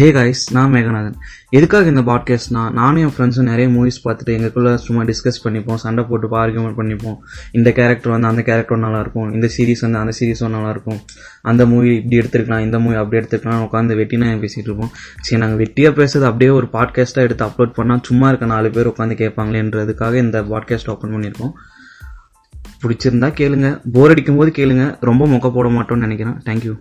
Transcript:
Hey guys நான் மேகநாதன். எதுக்காக இந்த பாட்காஸ்ட்னா நானும் என் ஃப்ரெண்ட்ஸும் நிறைய மூவிஸ் பார்த்துட்டு எங்களுக்குள்ள சும்மா டிஸ்கஸ் பண்ணிப்போம் சண்டை போட்டு ஆர்கியூமெண்ட் பண்ணிப்போம். இந்த கேரக்டர் வந்து அந்த கேரக்டர் நல்லாயிருக்கும் இந்த சீரிஸ் வந்து அந்த சீரிஸ் நல்லாயிருக்கும் அந்த மூவி இப்படி எடுத்துருக்கலாம் இந்த மூவி அப்படி எடுத்துருக்கலாம் உட்காந்து வெட்டினா பேசிகிட்டு இருப்போம்? சரி நாங்கள் வெட்டியாக பேசுறது அப்படியே ஒரு பாட்காஸ்ட்டாக எடுத்து அப்லோட் பண்ணால் சும்மா இருக்க நாலு பேர் உட்காந்து கேட்பாங்களேன்றதுக்காக இந்த பாட்காஸ்ட் ஓப்பன் பண்ணியிருக்கோம். பிடிச்சிருந்தா கேளுங்க போர் அடிக்கும் போது கேளுங்க ரொம்ப மொக்க போட மாட்டோம்னு நினைக்கிறேன். தேங்க்யூ